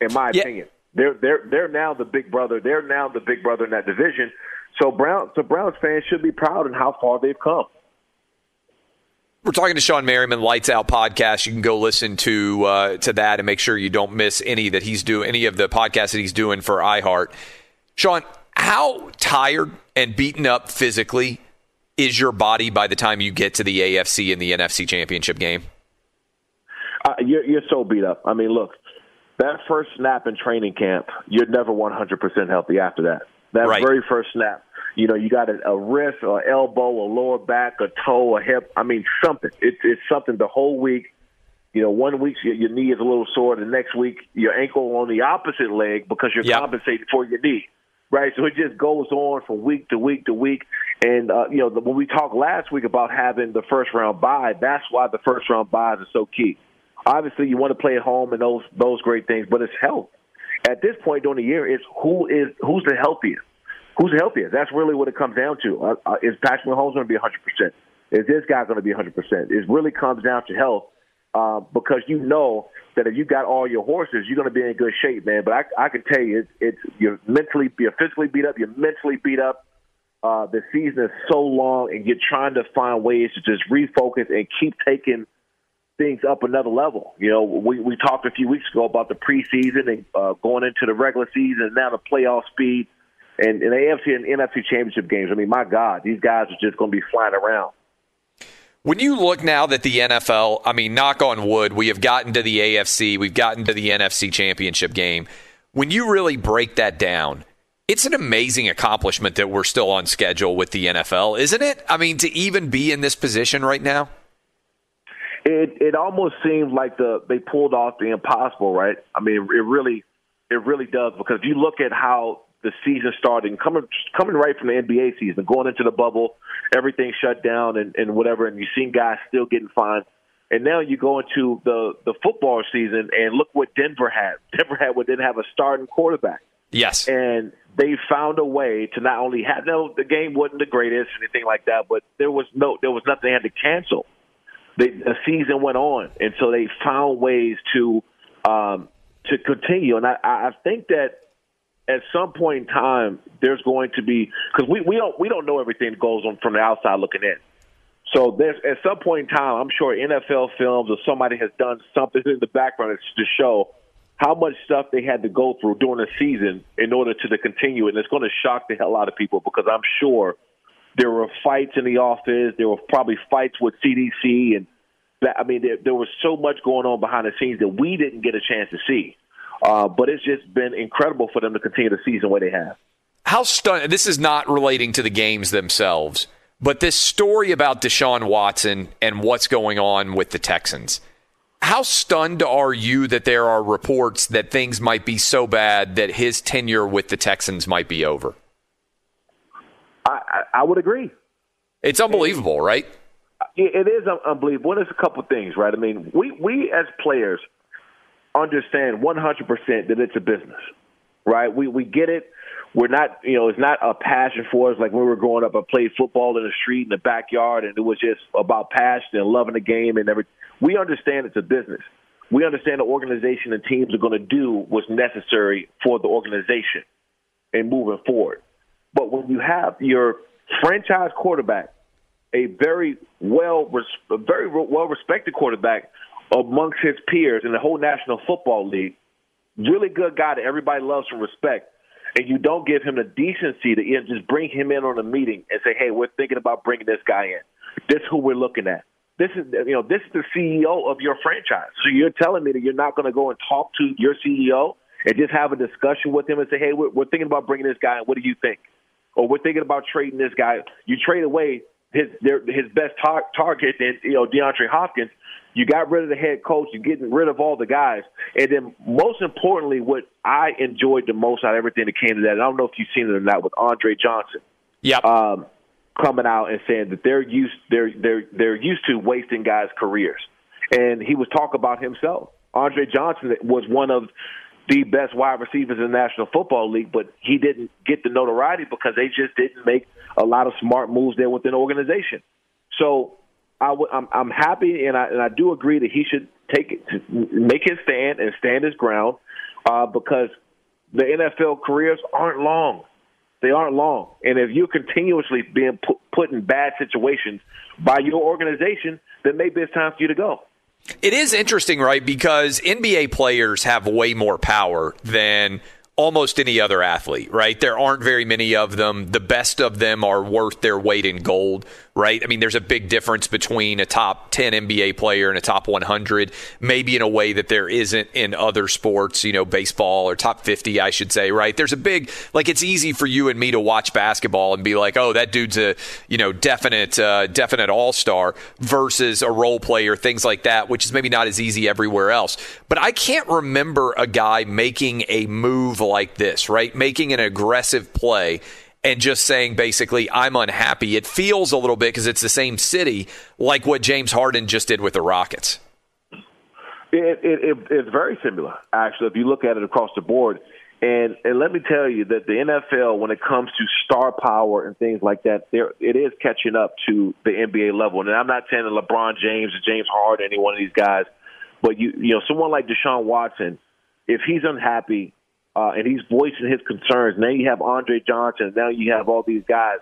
In my Yeah. opinion, they're they're they're now the big brother. They're now the big brother in that division. So Brown, so Browns fans should be proud in how far they've come. We're talking to Shawne Merriman, Lights Out podcast. You can go listen to uh, to that and make sure you don't miss any that he's doing, any of the podcasts that he's doing for iHeart. Shawne, how tired and beaten up physically is your body by the time you get to the AFC and the NFC championship game? I, you're, you're so beat up. I mean, look, that first snap in training camp, you're never 100% healthy after that. That Right. very first snap, you know, you got a, a wrist, or elbow, a lower back, a toe, a hip. I mean, something. It's it's something the whole week. You know, one week your, your knee is a little sore. The next week your ankle on the opposite leg because you're Yep. compensating for your knee. Right, so it just goes on from week to week to week, and uh, you know the, when we talked last week about having the first round bye, that's why the first round byes are so key. Obviously, you want to play at home and those those great things, but it's health. At this point during the year, it's who is who's the healthiest. Who's the healthiest? That's really what it comes down to. Uh, uh, is Patrick Mahomes going to be 100 percent? Is this guy going to be 100 percent? It really comes down to health uh, because you know that if you got all your horses, you're going to be in good shape, man. But I, I can tell you, it's, it's you're mentally, you're physically beat up, you're mentally beat up. Uh, the season is so long, and you're trying to find ways to just refocus and keep taking things up another level. You know, we we talked a few weeks ago about the preseason and uh, going into the regular season, and now the playoff speed, and, and the AFC and NFC championship games. I mean, my God, these guys are just going to be flying around. When you look now that the NFL, I mean, knock on wood, we have gotten to the AFC, we've gotten to the NFC championship game. When you really break that down, it's an amazing accomplishment that we're still on schedule with the NFL, isn't it? I mean, to even be in this position right now? It it almost seems like the they pulled off the impossible, right? I mean, it really it really does because if you look at how the season starting, coming coming right from the NBA season, going into the bubble, everything shut down and, and whatever, and you've seen guys still getting fined. And now you go into the the football season and look what Denver had. Denver had what didn't have a starting quarterback. Yes. And they found a way to not only have no the game wasn't the greatest or anything like that, but there was no there was nothing they had to cancel. They, the season went on, and so they found ways to um, to continue. And I, I think that at some point in time, there's going to be because we, we don't we don't know everything that goes on from the outside looking in. So there's at some point in time, I'm sure NFL films or somebody has done something in the background to show how much stuff they had to go through during the season in order to, to continue, and it's going to shock the hell out of people because I'm sure there were fights in the office. There were probably fights with CDC, and that, I mean, there, there was so much going on behind the scenes that we didn't get a chance to see. Uh, but it's just been incredible for them to continue the season where they have. How stunned, this is not relating to the games themselves, but this story about Deshaun Watson and what's going on with the Texans. How stunned are you that there are reports that things might be so bad that his tenure with the Texans might be over? I, I, I would agree. It's unbelievable, right? It, it is un- unbelievable. There's a couple things, right? I mean, we we as players understand 100% that it's a business, right? We we get it. We're not, you know, it's not a passion for us like when we were growing up. I played football in the street in the backyard, and it was just about passion and loving the game and everything. We understand it's a business. We understand the organization and teams are going to do what's necessary for the organization and moving forward. But when you have your franchise quarterback, a very well, a very well respected quarterback amongst his peers in the whole National Football League, really good guy that everybody loves and respects, and you don't give him the decency to even just bring him in on a meeting and say, "Hey, we're thinking about bringing this guy in. This is who we're looking at. This is you know this is the CEO of your franchise. So you're telling me that you're not going to go and talk to your CEO and just have a discussion with him and say, "Hey, we're, we're thinking about bringing this guy in. What do you think?" Or we're thinking about trading this guy. You trade away his their, his best tar- target, and you know DeAndre Hopkins. You got rid of the head coach. You're getting rid of all the guys, and then most importantly, what I enjoyed the most out of everything that came to that. And I don't know if you've seen it or not with Andre Johnson. Yep. Um, coming out and saying that they're used they're they're they're used to wasting guys' careers, and he was talking about himself. Andre Johnson was one of the best wide receivers in the National Football League, but he didn't get the notoriety because they just didn't make a lot of smart moves there within the organization. So I w- I'm, I'm happy, and I, and I do agree that he should take it, make his stand and stand his ground uh, because the NFL careers aren't long. They aren't long, and if you're continuously being put, put in bad situations by your organization, then maybe it's time for you to go. It is interesting, right? Because NBA players have way more power than almost any other athlete, right? There aren't very many of them. The best of them are worth their weight in gold, right? I mean, there's a big difference between a top 10 NBA player and a top 100, maybe in a way that there isn't in other sports, you know, baseball or top 50, I should say, right? There's a big, like, it's easy for you and me to watch basketball and be like, oh, that dude's a, you know, definite, uh, definite all star versus a role player, things like that, which is maybe not as easy everywhere else. But I can't remember a guy making a move like this, right? Making an aggressive play and just saying basically, I'm unhappy. It feels a little bit because it's the same city, like what James Harden just did with the Rockets. It, it, it, it's very similar, actually, if you look at it across the board. And, and let me tell you that the NFL, when it comes to star power and things like that, there it is catching up to the NBA level. And I'm not saying that LeBron James or James Harden, any one of these guys, but you you know someone like Deshaun Watson, if he's unhappy uh, and he's voicing his concerns, now you have Andre Johnson, now you have all these guys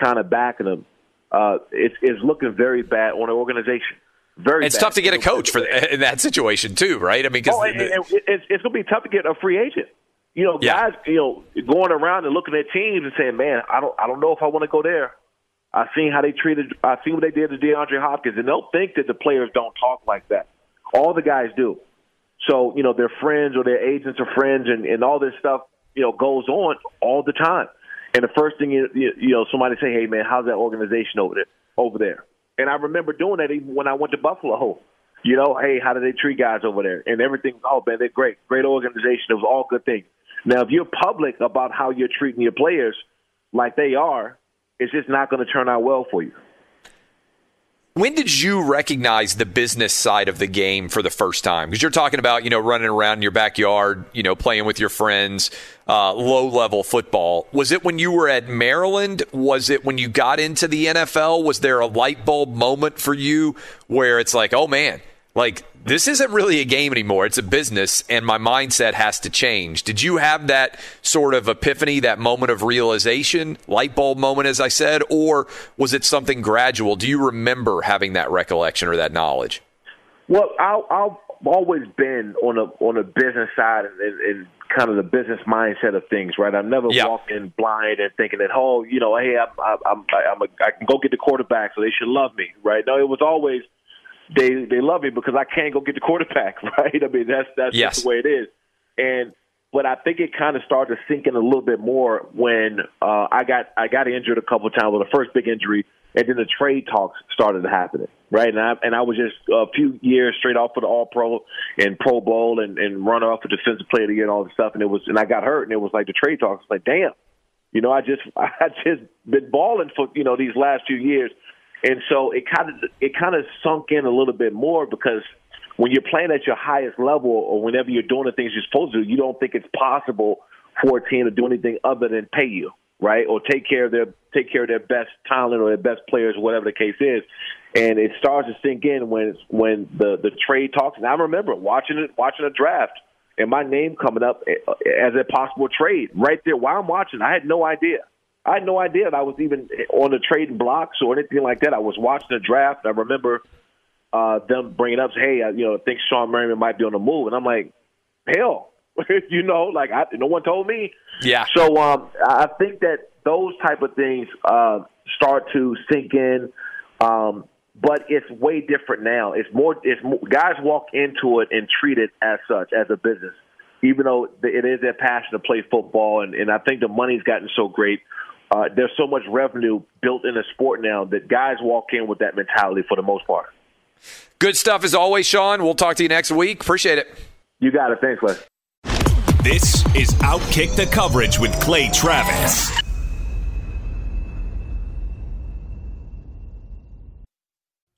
kind of backing him. Uh, it's it's looking very bad on an organization. Very. It's bad. tough to get a coach for in that situation too, right? I mean, because oh, and it's, it's going to be tough to get a free agent. You know, Yeah. guys, you know, going around and looking at teams and saying, "Man, I don't, I don't know if I want to go there." I've seen how they treated. I've seen what they did to DeAndre Hopkins, and they'll think that the players don't talk like that. All the guys do. So you know, their friends or their agents are friends, and and all this stuff, you know, goes on all the time. And the first thing is, you you know, somebody say, "Hey, man, how's that organization over there?" Over there. And I remember doing that even when I went to Buffalo. You know, hey, how do they treat guys over there? And everything. Oh man, they're great, great organization. It was all good things. Now, if you're public about how you're treating your players, like they are, it's just not going to turn out well for you. When did you recognize the business side of the game for the first time? Because you're talking about, you know, running around in your backyard, you know, playing with your friends, uh, low level football. Was it when you were at Maryland? Was it when you got into the NFL? Was there a light bulb moment for you where it's like, oh man, like this isn't really a game anymore. It's a business, and my mindset has to change. Did you have that sort of epiphany, that moment of realization, light bulb moment, as I said, or was it something gradual? Do you remember having that recollection or that knowledge? Well, I, I've always been on a on a business side and, and, and kind of the business mindset of things, right? I've never Yeah. walked in blind and thinking that, oh, you know, hey, I'm I'm I'm, I'm a, I can go get the quarterback, so they should love me, right? No, it was always they they love me because I can't go get the quarterback, right? I mean, that's that's Yes. just the way it is. And but I think it kind of started to sink in a little bit more when uh, I got I got injured a couple of times with the first big injury, and then the trade talks started happening, right? And I and I was just a few years straight off of the All Pro and Pro Bowl and and runner up for Defensive Player of the Year and all this stuff, and it was and I got hurt, and it was like the trade talks, like damn, you know, I just I just been balling for you know these last few years, and so it kind of it kind of sunk in a little bit more because when you're playing at your highest level or whenever you're doing the things you're supposed to, you don't think it's possible for a team to do anything other than pay you, right? Or take care of their take care of their best talent or their best players, whatever the case is. And it starts to sink in when when the the trade talks. And I remember watching it, watching a draft, and my name coming up as a possible trade right there while I'm watching. I had no idea. I had no idea that I was even on the trading blocks or anything like that. I was watching the draft. I remember uh, them bringing up, hey, uh, you know, I think Shawne Merriman might be on the move, and I'm like, hell, you know, like I, no one told me. Yeah. So um, I think that those type of things uh, start to sink in, um, but it's way different now. It's more, it's more, guys walk into it and treat it as such as a business, even though it is their passion to play football, and, and I think the money's gotten so great. Uh, there's so much revenue built in the sport now that guys walk in with that mentality for the most part. Good stuff as always, Shawne. We'll talk to you next week. Appreciate it. You got it. Thanks, Les. This is Outkick the Coverage with Clay Travis.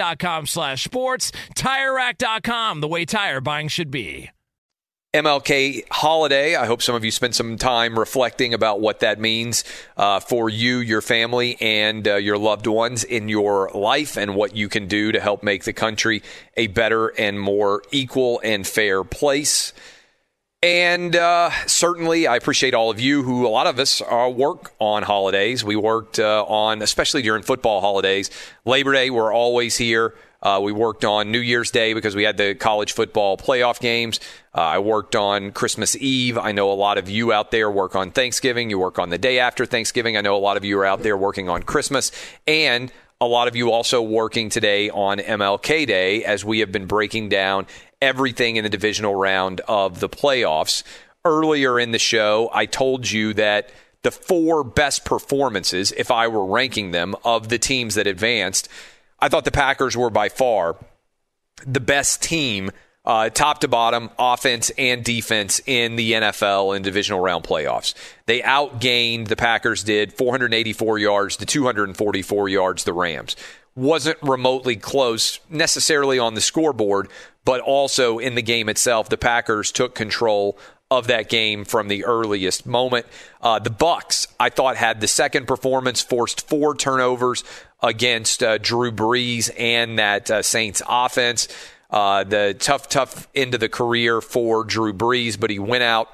TireRack.com slash sports. TireRack.com, the way tire buying should be. MLK holiday. I hope some of you spent some time reflecting about what that means uh, for you, your family, and uh, your loved ones in your life, and what you can do to help make the country a better and more equal and fair place. And uh, certainly, I appreciate all of you who, a lot of us, uh, work on holidays. We worked uh, on, especially during football holidays. Labor Day, we're always here. Uh, we worked on New Year's Day because we had the college football playoff games. Uh, I worked on Christmas Eve. I know a lot of you out there work on Thanksgiving. You work on the day after Thanksgiving. I know a lot of you are out there working on Christmas. And a lot of you also working today on MLK Day as we have been breaking down everything in the divisional round of the playoffs. Earlier in the show, I told you that the four best performances, if I were ranking them, of the teams that advanced, I thought the Packers were by far the best team, uh, top to bottom, offense and defense in the NFL in divisional round playoffs. They outgained the Packers did 484 yards to 244 yards the Rams. Wasn't remotely close necessarily on the scoreboard, but also in the game itself. The Packers took control of that game from the earliest moment. Uh, the Bucs, I thought, had the second performance, forced four turnovers against uh, Drew Brees and that uh, Saints offense. Uh, the tough, tough end of the career for Drew Brees, but he went out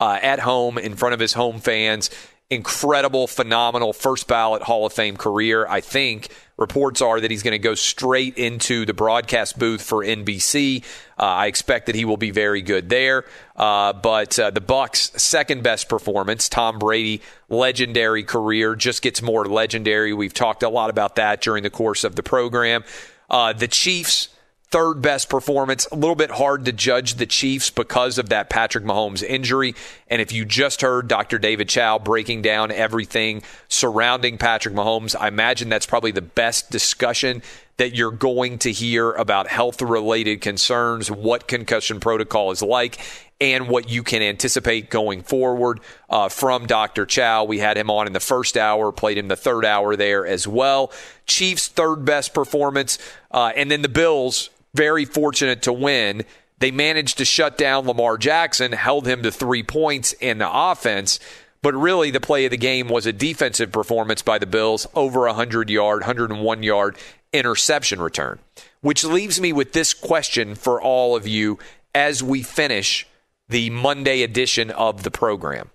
uh, at home in front of his home fans. Incredible, phenomenal first ballot Hall of Fame career. I think reports are that he's going to go straight into the broadcast booth for NBC. Uh, I expect that he will be very good there. Uh, but uh, the Bucs' second best performance, Tom Brady, legendary career, just gets more legendary. We've talked a lot about that during the course of the program. Uh, the Chiefs third best performance. A little bit hard to judge the Chiefs because of that Patrick Mahomes injury. And if you just heard Dr. David Chao breaking down everything surrounding Patrick Mahomes, I imagine that's probably the best discussion that you're going to hear about health related concerns, what concussion protocol is like, and what you can anticipate going forward uh, from Dr. Chao. We had him on in the first hour, played him the third hour there as well. Chiefs' third best performance, uh, and then the Bills, very fortunate to win. They managed to shut down Lamar Jackson, held him to three points in the offense. But really, the play of the game was a defensive performance by the Bills, over a 100 yard, 101 yard interception return. Which leaves me with this question for all of you as we finish the Monday edition of the program.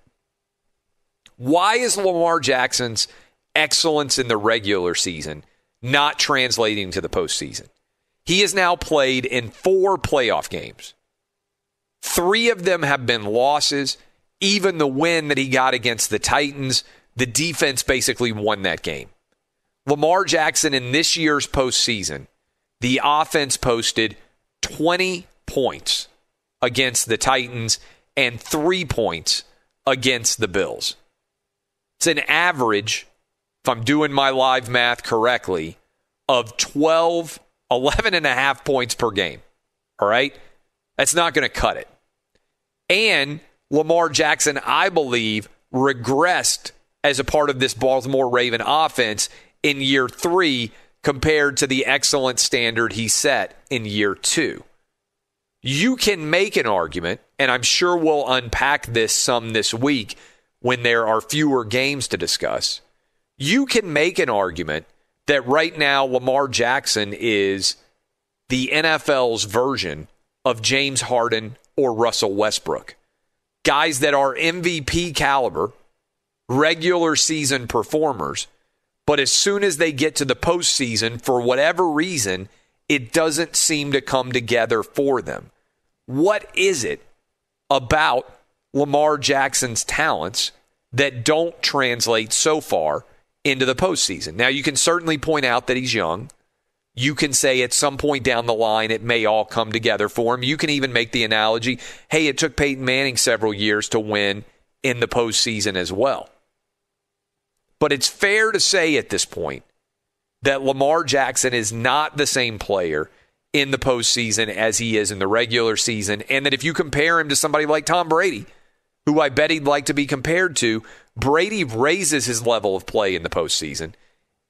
Why is Lamar Jackson's excellence in the regular season not translating to the postseason? He has now played in four playoff games. Three of them have been losses. Even the win that he got against the Titans, the defense basically won that game. Lamar Jackson in this year's postseason, the offense posted 20 points against the Titans and three points against the Bills. It's an average, if I'm doing my live math correctly, of 12, 11 and a half points per game. All right? That's not going to cut it. And Lamar Jackson, I believe, regressed as a part of this Baltimore Raven offense in year three compared to the excellent standard he set in year two. You can make an argument, and I'm sure we'll unpack this some this week when there are fewer games to discuss. You can make an argument that right now Lamar Jackson is the NFL's version of James Harden or Russell Westbrook guys that are MVP caliber, regular season performers, but as soon as they get to the postseason, for whatever reason, it doesn't seem to come together for them. What is it about Lamar Jackson's talents that don't translate so far into the postseason? Now, you can certainly point out that he's young you can say at some point down the line it may all come together for him. You can even make the analogy hey, it took Peyton Manning several years to win in the postseason as well. But it's fair to say at this point that Lamar Jackson is not the same player in the postseason as he is in the regular season. And that if you compare him to somebody like Tom Brady, who I bet he'd like to be compared to, Brady raises his level of play in the postseason,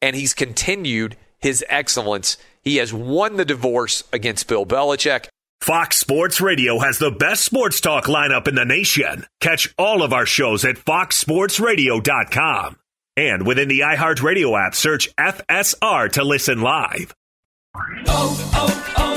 and he's continued his excellence. He has won the divorce against Bill Belichick. Fox Sports Radio has the best sports talk lineup in the nation. Catch all of our shows at foxsportsradio.com. And within the iHeartRadio app, search FSR to listen live. Oh, oh, oh, O'Reilly.